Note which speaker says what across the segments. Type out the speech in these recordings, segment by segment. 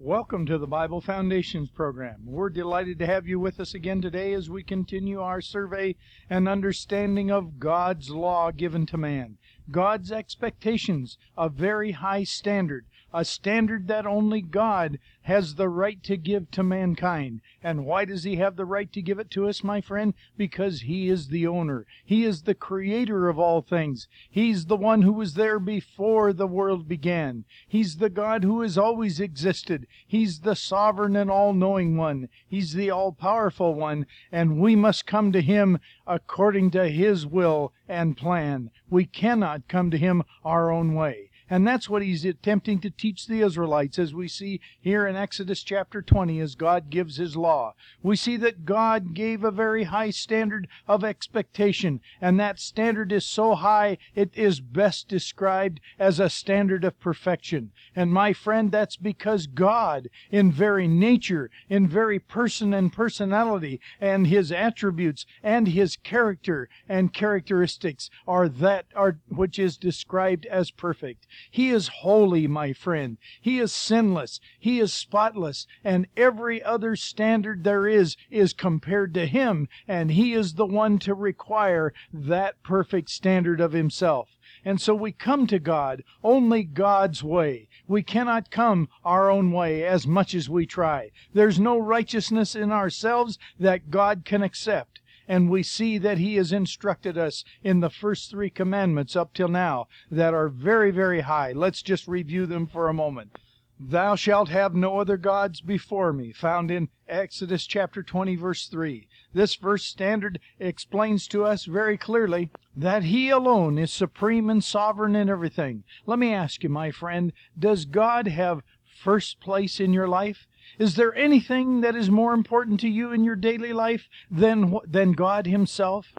Speaker 1: Welcome to the Bible Foundations program. We're delighted to have you with us again today as we continue our survey and understanding of God's law given to man. God's expectations, a very high standard, a standard that only God has the right to give to mankind. And why does He have the right to give it to us, my friend? Because He is the owner. He is the creator of all things. He's the one who was there before the world began. He's the God who has always existed. He's the sovereign and all knowing one. He's the all powerful one. And we must come to Him according to His will and plan. We cannot come to Him our own way. And that's what he's attempting to teach the Israelites as we see here in Exodus chapter 20 as God gives his law. We see that God gave a very high standard of expectation, and that standard is so high it is best described as a standard of perfection. And my friend, that's because God, in very nature, in very person and personality, and his attributes, and his character and characteristics are that are which is described as perfect. He is holy, my friend. He is sinless. He is spotless. And every other standard there is is compared to Him. And He is the one to require that perfect standard of Himself. And so we come to God only God's way. We cannot come our own way as much as we try. There's no righteousness in ourselves that God can accept and we see that he has instructed us in the first three commandments up till now that are very, very high. Let's just review them for a moment. Thou shalt have no other gods before me, found in Exodus chapter 20, verse 3. This verse standard explains to us very clearly that He alone is supreme and sovereign in everything. Let me ask you, my friend, does God have first place in your life? Is there anything that is more important to you in your daily life than, than God Himself?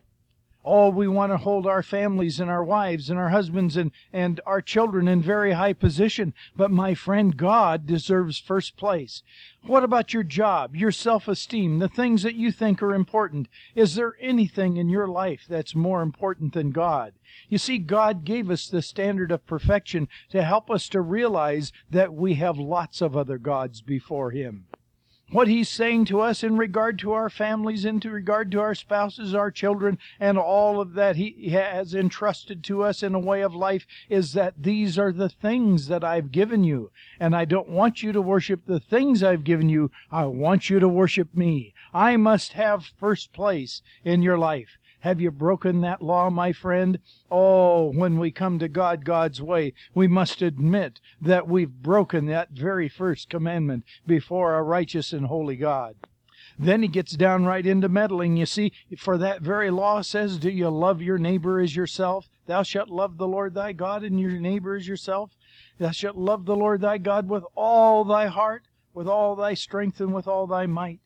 Speaker 1: Oh, we want to hold our families and our wives and our husbands and, and our children in very high position. But my friend, God deserves first place. What about your job, your self esteem, the things that you think are important? Is there anything in your life that's more important than God? You see, God gave us the standard of perfection to help us to realize that we have lots of other gods before Him what he's saying to us in regard to our families, in regard to our spouses, our children, and all of that he has entrusted to us in a way of life is that these are the things that I've given you. And I don't want you to worship the things I've given you. I want you to worship me. I must have first place in your life. Have you broken that law, my friend? Oh, when we come to God God's way, we must admit that we've broken that very first commandment before a righteous and holy God. Then he gets down right into meddling. You see, for that very law says, Do you love your neighbor as yourself? Thou shalt love the Lord thy God and your neighbor as yourself. Thou shalt love the Lord thy God with all thy heart, with all thy strength, and with all thy might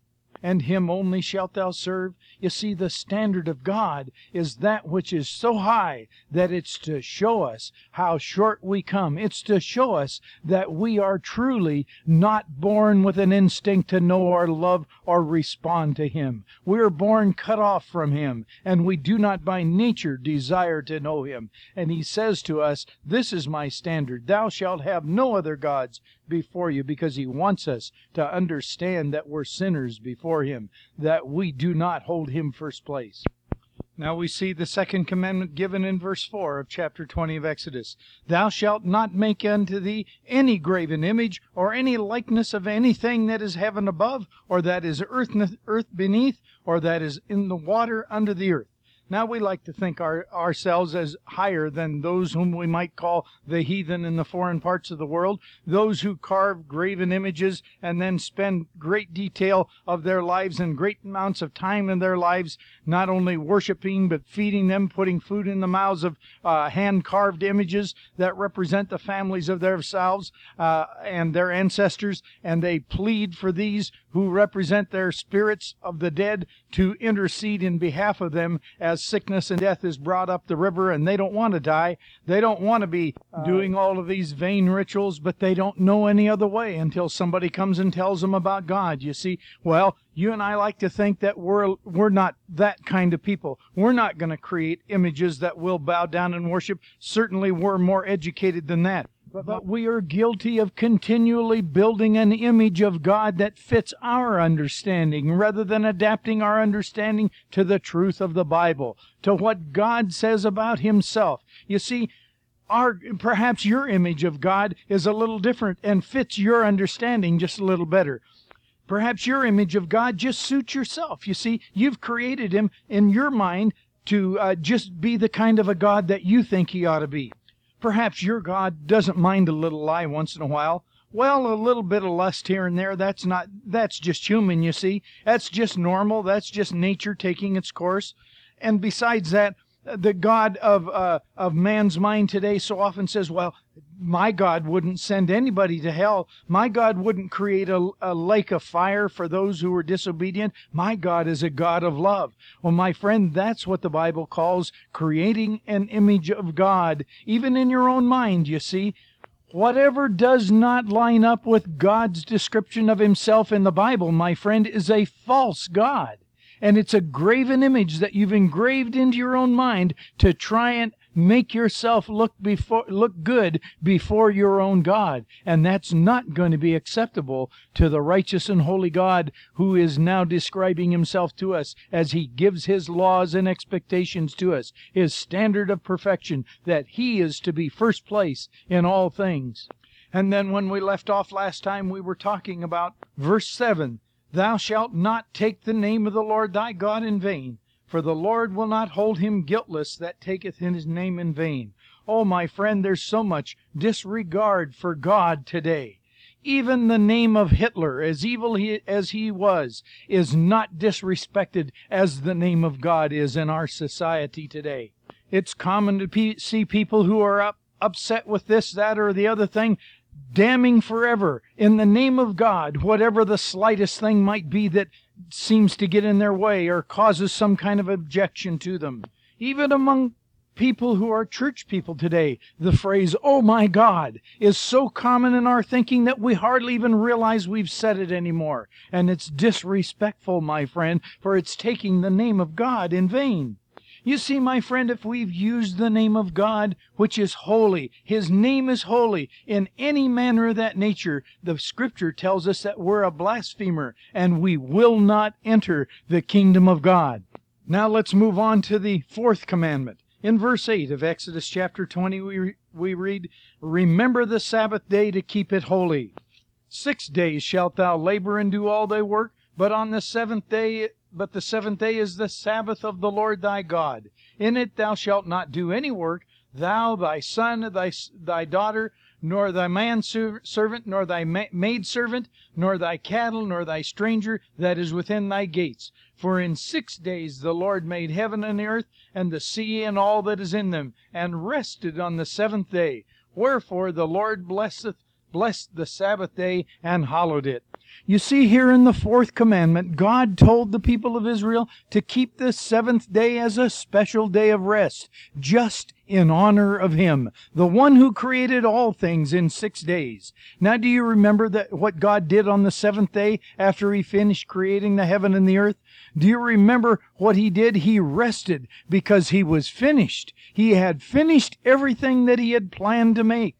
Speaker 1: and him only shalt thou serve. You see, the standard of God is that which is so high that it's to show us how short we come. It's to show us that we are truly not born with an instinct to know or love or respond to him. We are born cut off from him, and we do not by nature desire to know him. And he says to us, This is my standard. Thou shalt have no other gods before you because he wants us to understand that we're sinners before him, that we do not hold him first place. Now we see the second commandment given in verse 4 of chapter 20 of Exodus. Thou shalt not make unto thee any graven image or any likeness of anything that is heaven above, or that is earth, earth beneath, or that is in the water under the earth. Now we like to think our, ourselves as higher than those whom we might call the heathen in the foreign parts of the world, those who carve graven images and then spend great detail of their lives and great amounts of time in their lives, not only worshiping but feeding them, putting food in the mouths of uh, hand carved images that represent the families of themselves uh, and their ancestors, and they plead for these who represent their spirits of the dead to intercede in behalf of them as sickness and death is brought up the river and they don't want to die. They don't want to be uh, doing all of these vain rituals, but they don't know any other way until somebody comes and tells them about God. You see, well, you and I like to think that we're we're not that kind of people. We're not going to create images that we'll bow down and worship. Certainly we're more educated than that. But we are guilty of continually building an image of God that fits our understanding rather than adapting our understanding to the truth of the Bible, to what God says about Himself. You see, our perhaps your image of God is a little different and fits your understanding just a little better. Perhaps your image of God just suits yourself. You see, you've created Him in your mind to uh, just be the kind of a God that you think He ought to be. Perhaps your God doesn't mind a little lie once in a while. Well, a little bit of lust here and there, that's not, that's just human, you see. That's just normal. That's just nature taking its course. And besides that, the God of, uh, of man's mind today so often says, well, my God wouldn't send anybody to hell. My God wouldn't create a, a, lake of fire for those who were disobedient. My God is a God of love. Well, my friend, that's what the Bible calls creating an image of God, even in your own mind, you see. Whatever does not line up with God's description of himself in the Bible, my friend, is a false God and it's a graven image that you've engraved into your own mind to try and make yourself look before look good before your own God. And that's not going to be acceptable to the righteous and holy God who is now describing himself to us as he gives his laws and expectations to us his standard of perfection that he is to be first place in all things. And then when we left off last time we were talking about verse 7 Thou shalt not take the name of the Lord thy God in vain, for the Lord will not hold him guiltless that taketh his name in vain. Oh, my friend, there's so much disregard for God today. Even the name of Hitler, as evil he, as he was, is not disrespected as the name of God is in our society today. It's common to pe- see people who are up, upset with this, that, or the other thing damning forever in the name of God whatever the slightest thing might be that seems to get in their way or causes some kind of objection to them. Even among people who are church people today, the phrase, oh my God, is so common in our thinking that we hardly even realize we've said it anymore. And it's disrespectful, my friend, for it's taking the name of God in vain. You see, my friend, if we've used the name of God, which is holy, His name is holy, in any manner of that nature, the Scripture tells us that we're a blasphemer and we will not enter the kingdom of God. Now let's move on to the fourth commandment. In verse 8 of Exodus chapter 20, we, we read, Remember the Sabbath day to keep it holy. Six days shalt thou labor and do all thy work, but on the seventh day but the seventh day is the Sabbath of the Lord thy God. In it thou shalt not do any work, thou, thy son, thy, thy daughter, nor thy manservant, nor thy maidservant, nor thy cattle, nor thy stranger that is within thy gates. For in six days the Lord made heaven and earth, and the sea and all that is in them, and rested on the seventh day. Wherefore the Lord blesseth blessed the Sabbath day and hallowed it. You see here in the fourth commandment, God told the people of Israel to keep the seventh day as a special day of rest, just in honor of Him, the one who created all things in six days. Now, do you remember that what God did on the seventh day after He finished creating the heaven and the earth? Do you remember what He did? He rested because He was finished. He had finished everything that He had planned to make.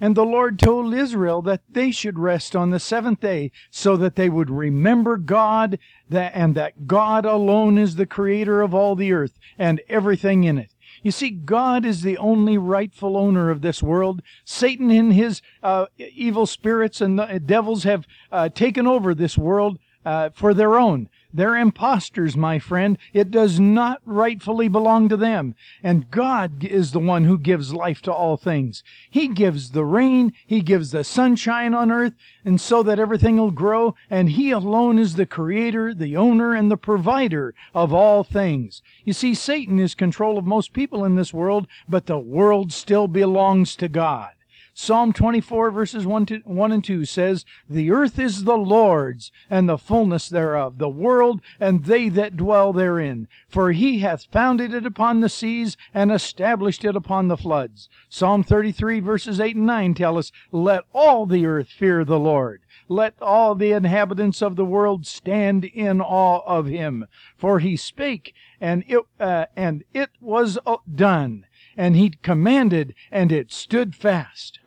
Speaker 1: And the Lord told Israel that they should rest on the seventh day so that they would remember God that, and that God alone is the creator of all the earth and everything in it. You see, God is the only rightful owner of this world. Satan and his uh, evil spirits and devils have uh, taken over this world uh, for their own. They're impostors, my friend. It does not rightfully belong to them. And God is the one who gives life to all things. He gives the rain, He gives the sunshine on earth, and so that everything will grow. And He alone is the creator, the owner, and the provider of all things. You see, Satan is control of most people in this world, but the world still belongs to God. Psalm 24 verses 1, to, 1 and 2 says, The earth is the Lord's, and the fullness thereof, the world, and they that dwell therein. For he hath founded it upon the seas, and established it upon the floods. Psalm 33 verses 8 and 9 tell us, Let all the earth fear the Lord. Let all the inhabitants of the world stand in awe of him. For he spake, and it, uh, and it was uh, done. And he commanded, and it stood fast.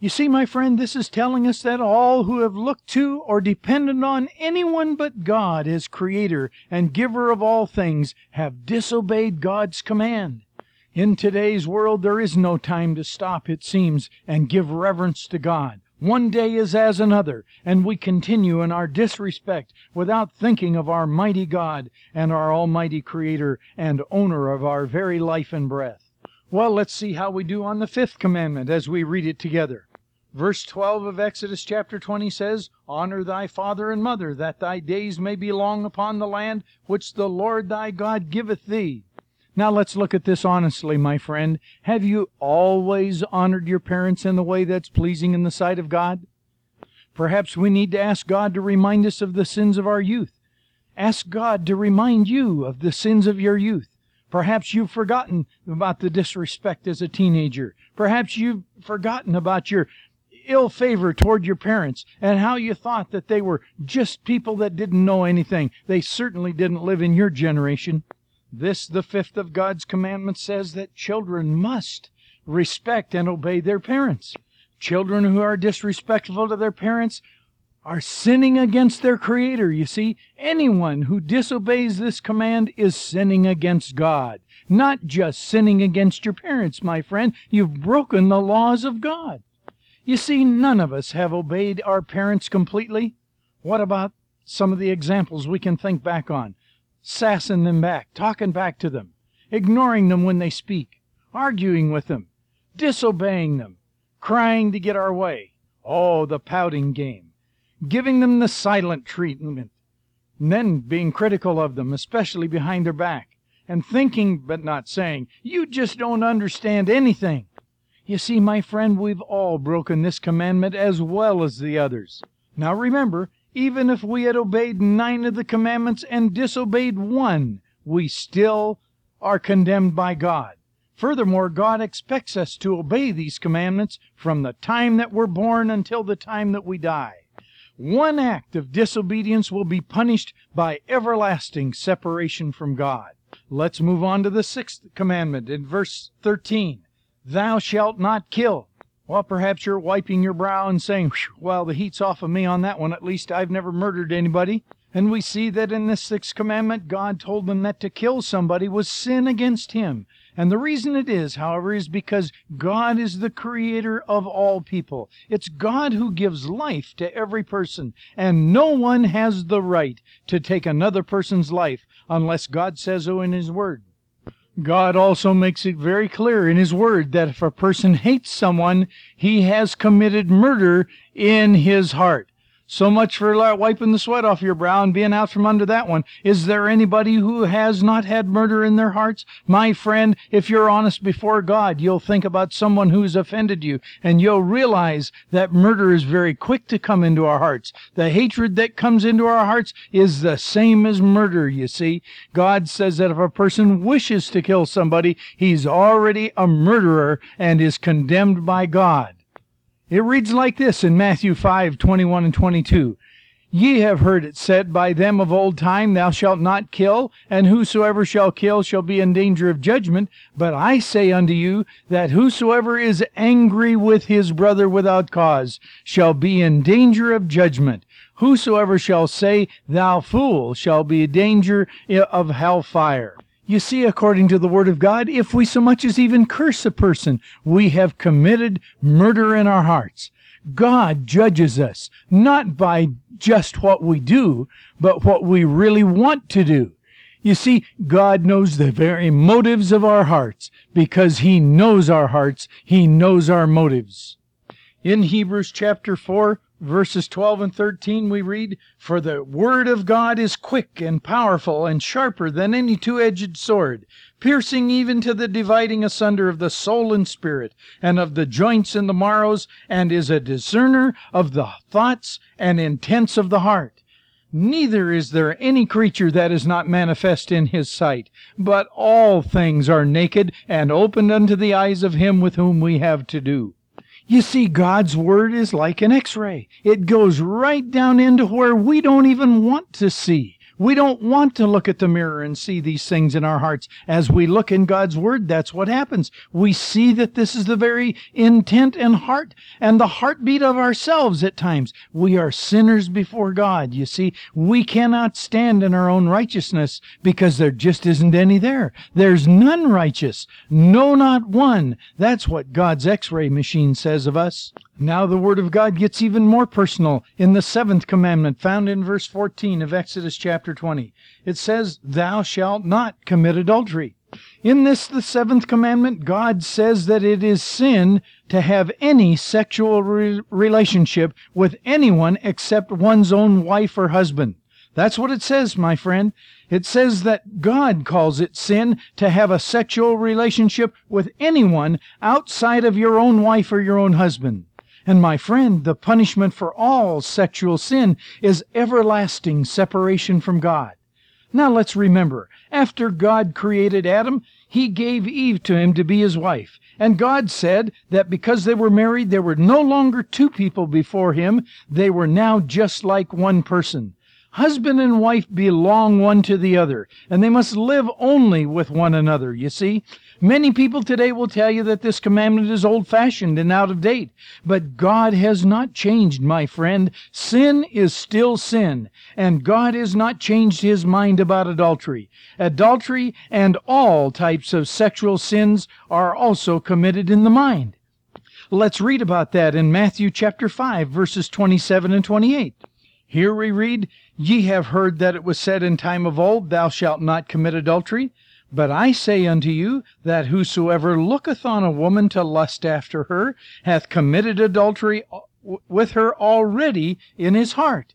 Speaker 1: You see, my friend, this is telling us that all who have looked to or depended on anyone but God as creator and giver of all things have disobeyed God's command. In today's world, there is no time to stop, it seems, and give reverence to God. One day is as another, and we continue in our disrespect without thinking of our mighty God and our almighty Creator and owner of our very life and breath. Well, let's see how we do on the fifth commandment as we read it together. Verse 12 of Exodus chapter 20 says, Honor thy father and mother, that thy days may be long upon the land which the Lord thy God giveth thee. Now let's look at this honestly, my friend. Have you always honored your parents in the way that's pleasing in the sight of God? Perhaps we need to ask God to remind us of the sins of our youth. Ask God to remind you of the sins of your youth. Perhaps you've forgotten about the disrespect as a teenager. Perhaps you've forgotten about your ill favor toward your parents and how you thought that they were just people that didn't know anything. They certainly didn't live in your generation. This, the fifth of God's commandments, says that children must respect and obey their parents. Children who are disrespectful to their parents are sinning against their Creator. You see, anyone who disobeys this command is sinning against God. Not just sinning against your parents, my friend. You've broken the laws of God. You see, none of us have obeyed our parents completely. What about some of the examples we can think back on? sassing them back, talking back to them, ignoring them when they speak, arguing with them, disobeying them, crying to get our way. Oh, the pouting game. Giving them the silent treatment, and then being critical of them, especially behind their back, and thinking but not saying, You just don't understand anything. You see, my friend, we've all broken this commandment as well as the others. Now remember, even if we had obeyed nine of the commandments and disobeyed one, we still are condemned by God. Furthermore, God expects us to obey these commandments from the time that we're born until the time that we die. One act of disobedience will be punished by everlasting separation from God. Let's move on to the sixth commandment in verse 13. Thou shalt not kill. Well, perhaps you're wiping your brow and saying, Well, the heat's off of me on that one. At least I've never murdered anybody. And we see that in the sixth commandment, God told them that to kill somebody was sin against Him. And the reason it is, however, is because God is the creator of all people. It's God who gives life to every person, and no one has the right to take another person's life unless God says so in His Word. God also makes it very clear in His Word that if a person hates someone, he has committed murder in his heart. So much for uh, wiping the sweat off your brow and being out from under that one. Is there anybody who has not had murder in their hearts? My friend, if you're honest before God, you'll think about someone who's offended you and you'll realize that murder is very quick to come into our hearts. The hatred that comes into our hearts is the same as murder, you see. God says that if a person wishes to kill somebody, he's already a murderer and is condemned by God. It reads like this in Matthew 5 21 and 22. Ye have heard it said by them of old time, Thou shalt not kill, and whosoever shall kill shall be in danger of judgment. But I say unto you, that whosoever is angry with his brother without cause shall be in danger of judgment. Whosoever shall say, Thou fool, shall be in danger of hell fire. You see, according to the Word of God, if we so much as even curse a person, we have committed murder in our hearts. God judges us not by just what we do, but what we really want to do. You see, God knows the very motives of our hearts. Because He knows our hearts, He knows our motives. In Hebrews chapter 4, verses 12 and 13 we read, For the word of God is quick and powerful and sharper than any two-edged sword, piercing even to the dividing asunder of the soul and spirit, and of the joints and the marrows, and is a discerner of the thoughts and intents of the heart. Neither is there any creature that is not manifest in his sight, but all things are naked and opened unto the eyes of him with whom we have to do. You see, God's Word is like an x ray. It goes right down into where we don't even want to see. We don't want to look at the mirror and see these things in our hearts. As we look in God's Word, that's what happens. We see that this is the very intent and heart and the heartbeat of ourselves at times. We are sinners before God. You see, we cannot stand in our own righteousness because there just isn't any there. There's none righteous. No, not one. That's what God's x-ray machine says of us. Now the Word of God gets even more personal in the seventh commandment found in verse 14 of Exodus chapter 20. It says, Thou shalt not commit adultery. In this, the seventh commandment, God says that it is sin to have any sexual re- relationship with anyone except one's own wife or husband. That's what it says, my friend. It says that God calls it sin to have a sexual relationship with anyone outside of your own wife or your own husband. And my friend, the punishment for all sexual sin is everlasting separation from God. Now let's remember, after God created Adam, he gave Eve to him to be his wife. And God said that because they were married, there were no longer two people before him, they were now just like one person. Husband and wife belong one to the other, and they must live only with one another, you see. Many people today will tell you that this commandment is old fashioned and out of date, but God has not changed, my friend. Sin is still sin, and God has not changed his mind about adultery. Adultery and all types of sexual sins are also committed in the mind. Let's read about that in Matthew chapter 5, verses 27 and 28. Here we read, Ye have heard that it was said in time of old, Thou shalt not commit adultery. But I say unto you, that whosoever looketh on a woman to lust after her, hath committed adultery uh, with her already in his heart.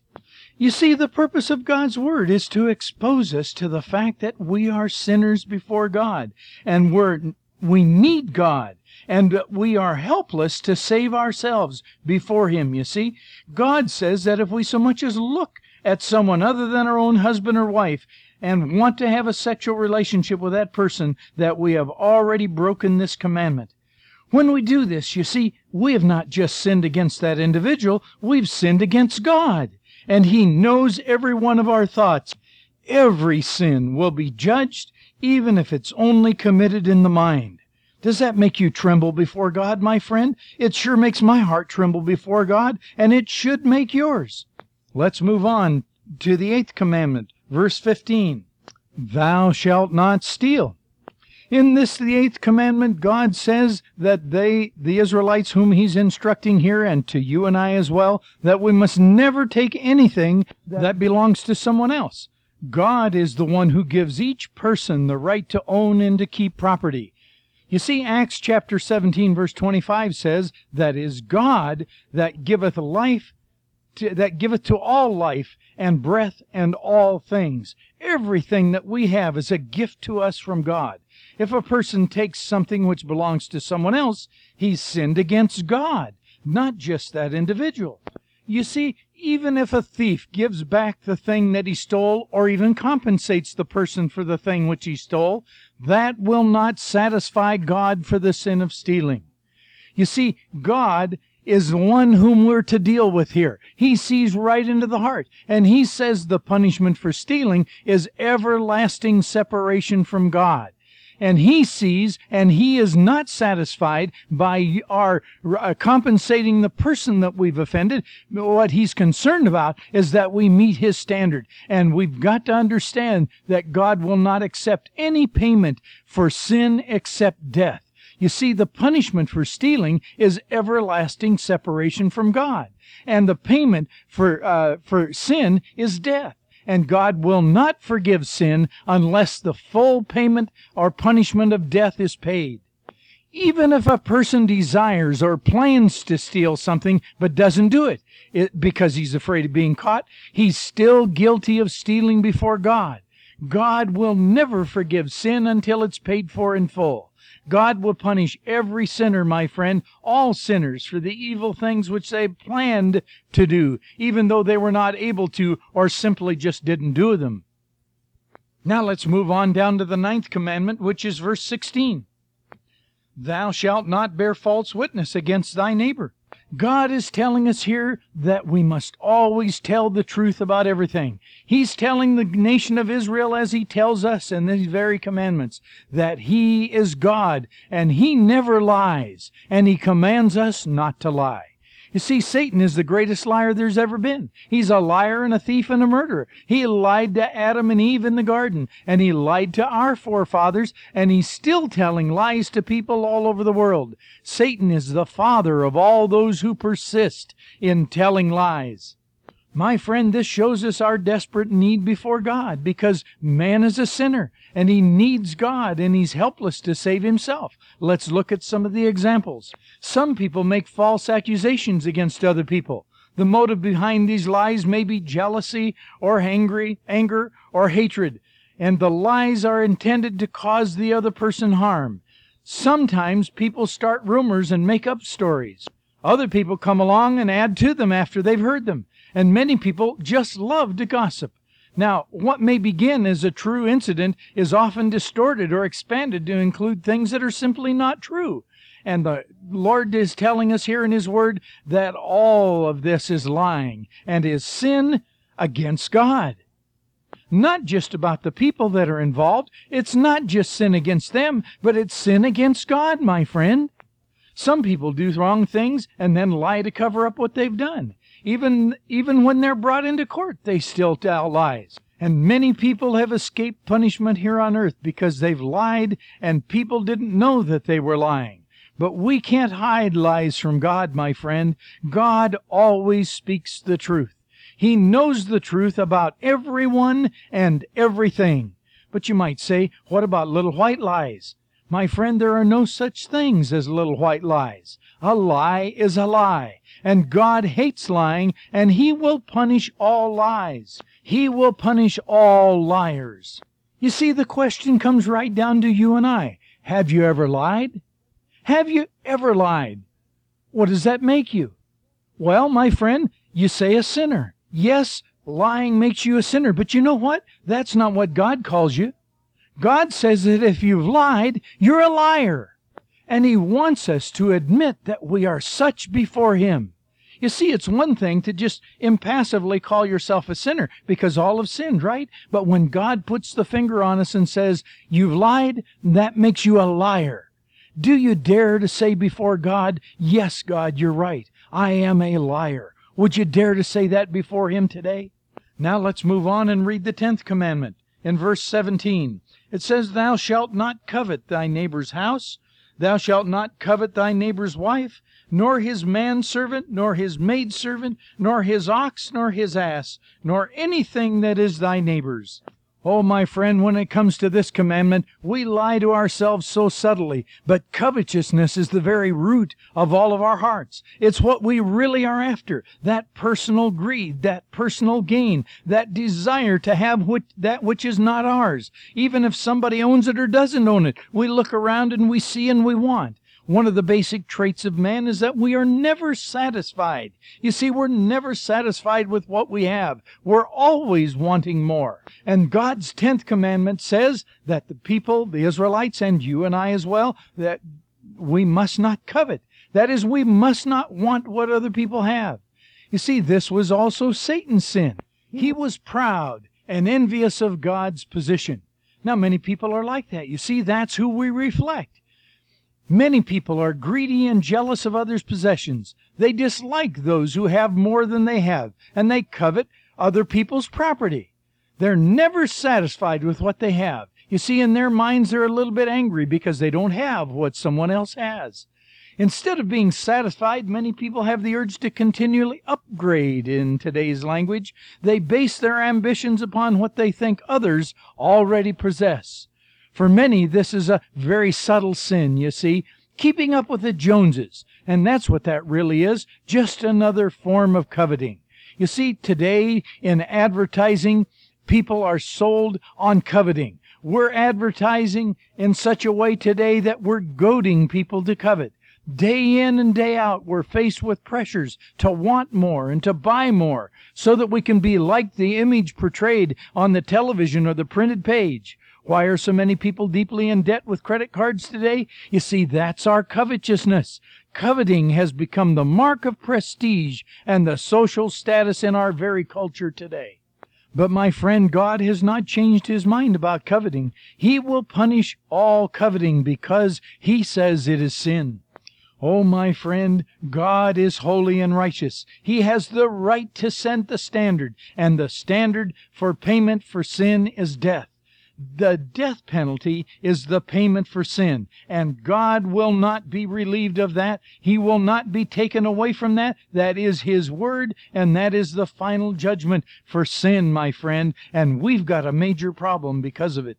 Speaker 1: You see, the purpose of God's Word is to expose us to the fact that we are sinners before God, and we're, we need God and we are helpless to save ourselves before Him, you see. God says that if we so much as look at someone other than our own husband or wife and want to have a sexual relationship with that person, that we have already broken this commandment. When we do this, you see, we have not just sinned against that individual, we've sinned against God. And He knows every one of our thoughts. Every sin will be judged, even if it's only committed in the mind. Does that make you tremble before God, my friend? It sure makes my heart tremble before God, and it should make yours. Let's move on to the eighth commandment, verse 15. Thou shalt not steal. In this, the eighth commandment, God says that they, the Israelites whom He's instructing here, and to you and I as well, that we must never take anything that belongs to someone else. God is the one who gives each person the right to own and to keep property. You see, Acts chapter 17, verse 25 says, That is God that giveth life, to, that giveth to all life and breath and all things. Everything that we have is a gift to us from God. If a person takes something which belongs to someone else, he's sinned against God, not just that individual. You see, even if a thief gives back the thing that he stole, or even compensates the person for the thing which he stole, that will not satisfy God for the sin of stealing. You see, God is the one whom we're to deal with here. He sees right into the heart, and he says the punishment for stealing is everlasting separation from God and he sees and he is not satisfied by our uh, compensating the person that we've offended. What he's concerned about is that we meet his standard. And we've got to understand that God will not accept any payment for sin except death. You see, the punishment for stealing is everlasting separation from God. And the payment for, uh, for sin is death and God will not forgive sin unless the full payment or punishment of death is paid. Even if a person desires or plans to steal something but doesn't do it, it because he's afraid of being caught, he's still guilty of stealing before God. God will never forgive sin until it's paid for in full. God will punish every sinner, my friend, all sinners, for the evil things which they planned to do, even though they were not able to or simply just didn't do them. Now let's move on down to the ninth commandment, which is verse 16. Thou shalt not bear false witness against thy neighbor. God is telling us here that we must always tell the truth about everything. He's telling the nation of Israel, as He tells us in these very commandments, that He is God and He never lies, and He commands us not to lie. You see, Satan is the greatest liar there's ever been. He's a liar and a thief and a murderer. He lied to Adam and Eve in the garden, and he lied to our forefathers, and he's still telling lies to people all over the world. Satan is the father of all those who persist in telling lies. My friend, this shows us our desperate need before God because man is a sinner and he needs God and he's helpless to save himself. Let's look at some of the examples. Some people make false accusations against other people. The motive behind these lies may be jealousy or angry, anger or hatred, and the lies are intended to cause the other person harm. Sometimes people start rumors and make up stories. Other people come along and add to them after they've heard them and many people just love to gossip. Now, what may begin as a true incident is often distorted or expanded to include things that are simply not true. And the Lord is telling us here in His Word that all of this is lying and is sin against God. Not just about the people that are involved. It's not just sin against them, but it's sin against God, my friend. Some people do wrong things and then lie to cover up what they've done. Even, even when they're brought into court, they still tell lies. And many people have escaped punishment here on earth because they've lied and people didn't know that they were lying. But we can't hide lies from God, my friend. God always speaks the truth. He knows the truth about everyone and everything. But you might say, what about little white lies? My friend, there are no such things as little white lies. A lie is a lie, and God hates lying, and He will punish all lies. He will punish all liars. You see, the question comes right down to you and I. Have you ever lied? Have you ever lied? What does that make you? Well, my friend, you say a sinner. Yes, lying makes you a sinner, but you know what? That's not what God calls you. God says that if you've lied, you're a liar. And He wants us to admit that we are such before Him. You see, it's one thing to just impassively call yourself a sinner because all have sinned, right? But when God puts the finger on us and says, You've lied, that makes you a liar. Do you dare to say before God, Yes, God, you're right. I am a liar. Would you dare to say that before Him today? Now let's move on and read the tenth commandment. In verse 17, it says, Thou shalt not covet thy neighbor's house, thou shalt not covet thy neighbor's wife, nor his manservant, nor his maidservant, nor his ox, nor his ass, nor anything that is thy neighbor's. Oh, my friend, when it comes to this commandment, we lie to ourselves so subtly, but covetousness is the very root of all of our hearts. It's what we really are after. That personal greed, that personal gain, that desire to have that which is not ours. Even if somebody owns it or doesn't own it, we look around and we see and we want. One of the basic traits of man is that we are never satisfied. You see, we're never satisfied with what we have. We're always wanting more. And God's tenth commandment says that the people, the Israelites, and you and I as well, that we must not covet. That is, we must not want what other people have. You see, this was also Satan's sin. He was proud and envious of God's position. Now, many people are like that. You see, that's who we reflect. Many people are greedy and jealous of others' possessions. They dislike those who have more than they have, and they covet other people's property. They're never satisfied with what they have. You see, in their minds, they're a little bit angry because they don't have what someone else has. Instead of being satisfied, many people have the urge to continually upgrade in today's language. They base their ambitions upon what they think others already possess. For many, this is a very subtle sin, you see, keeping up with the Joneses. And that's what that really is, just another form of coveting. You see, today in advertising, people are sold on coveting. We're advertising in such a way today that we're goading people to covet. Day in and day out, we're faced with pressures to want more and to buy more so that we can be like the image portrayed on the television or the printed page. Why are so many people deeply in debt with credit cards today? You see, that's our covetousness. Coveting has become the mark of prestige and the social status in our very culture today. But my friend, God has not changed his mind about coveting. He will punish all coveting because he says it is sin. Oh, my friend, God is holy and righteous. He has the right to set the standard, and the standard for payment for sin is death. The death penalty is the payment for sin, and God will not be relieved of that. He will not be taken away from that. That is His word, and that is the final judgment for sin, my friend, and we've got a major problem because of it.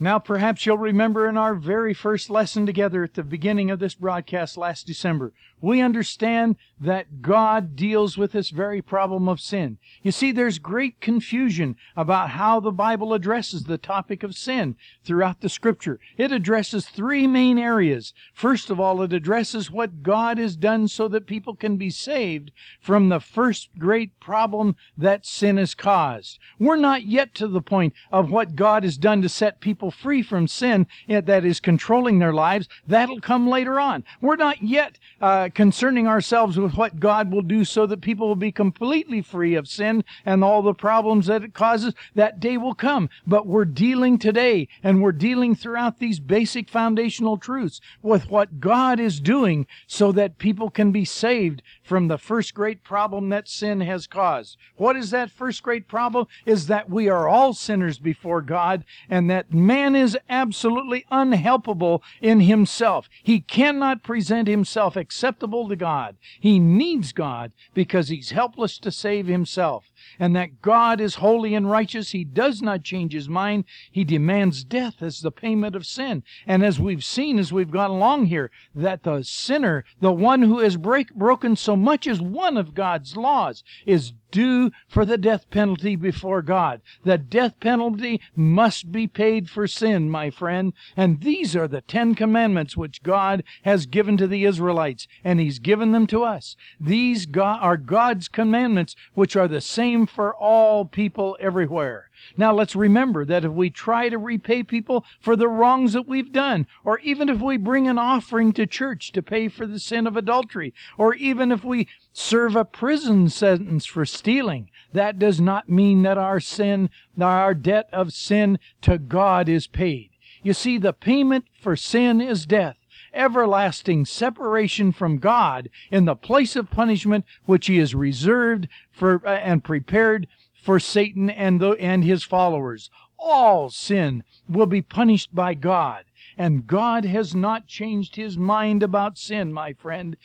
Speaker 1: Now, perhaps you'll remember in our very first lesson together at the beginning of this broadcast last December, we understand that God deals with this very problem of sin. You see, there's great confusion about how the Bible addresses the topic of sin throughout the scripture. It addresses three main areas. First of all, it addresses what God has done so that people can be saved from the first great problem that sin has caused. We're not yet to the point of what God has done to set people free from sin that is controlling their lives. That'll come later on. We're not yet uh, concerning ourselves with what God will do so that people will be completely free of sin and all the problems that it causes. That day will come. But we're dealing today and we're dealing throughout these basic foundational truths with what God is doing so that people can be saved from the first great problem that sin has caused. What is that first great problem? Is that we are all sinners before God and that man is absolutely unhelpable in himself. He cannot present himself acceptable to God. He needs God because he's helpless to save himself. And that God is holy and righteous. He does not change his mind. He demands death as the payment of sin. And as we've seen as we've gone along here, that the sinner, the one who has break, broken so much as one of God's laws, is due for the death penalty before God. The death penalty must be paid for sin, my friend. And these are the Ten Commandments which God has given to the Israelites, and He's given them to us. These are God's commandments, which are the same for all people everywhere. Now let's remember that if we try to repay people for the wrongs that we've done, or even if we bring an offering to church to pay for the sin of adultery, or even if we serve a prison sentence for stealing, that does not mean that our sin, our debt of sin to God is paid. You see, the payment for sin is death everlasting separation from God in the place of punishment which he has reserved for uh, and prepared for Satan and, the, and his followers. All sin will be punished by God. And God has not changed his mind about sin, my friend.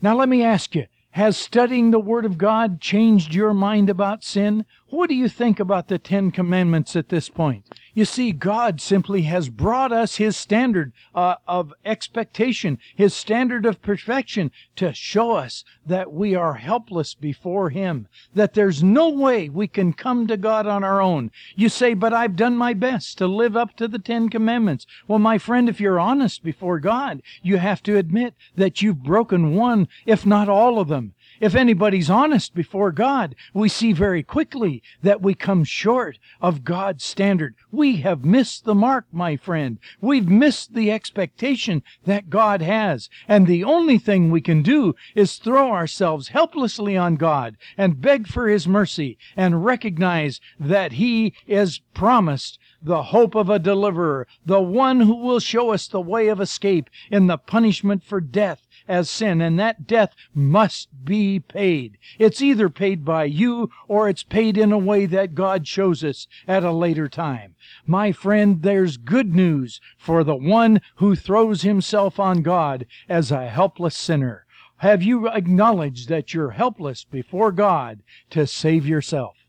Speaker 1: Now let me ask you, has studying the Word of God changed your mind about sin? What do you think about the Ten Commandments at this point? You see, God simply has brought us His standard uh, of expectation, His standard of perfection to show us that we are helpless before Him, that there's no way we can come to God on our own. You say, but I've done my best to live up to the Ten Commandments. Well, my friend, if you're honest before God, you have to admit that you've broken one, if not all of them. If anybody's honest before God, we see very quickly that we come short of God's standard. We have missed the mark, my friend. We've missed the expectation that God has. And the only thing we can do is throw ourselves helplessly on God and beg for His mercy and recognize that He is promised the hope of a deliverer, the one who will show us the way of escape in the punishment for death as sin, and that death must be paid. It's either paid by you or it's paid in a way that God shows us at a later time. My friend, there's good news for the one who throws himself on God as a helpless sinner. Have you acknowledged that you're helpless before God to save yourself?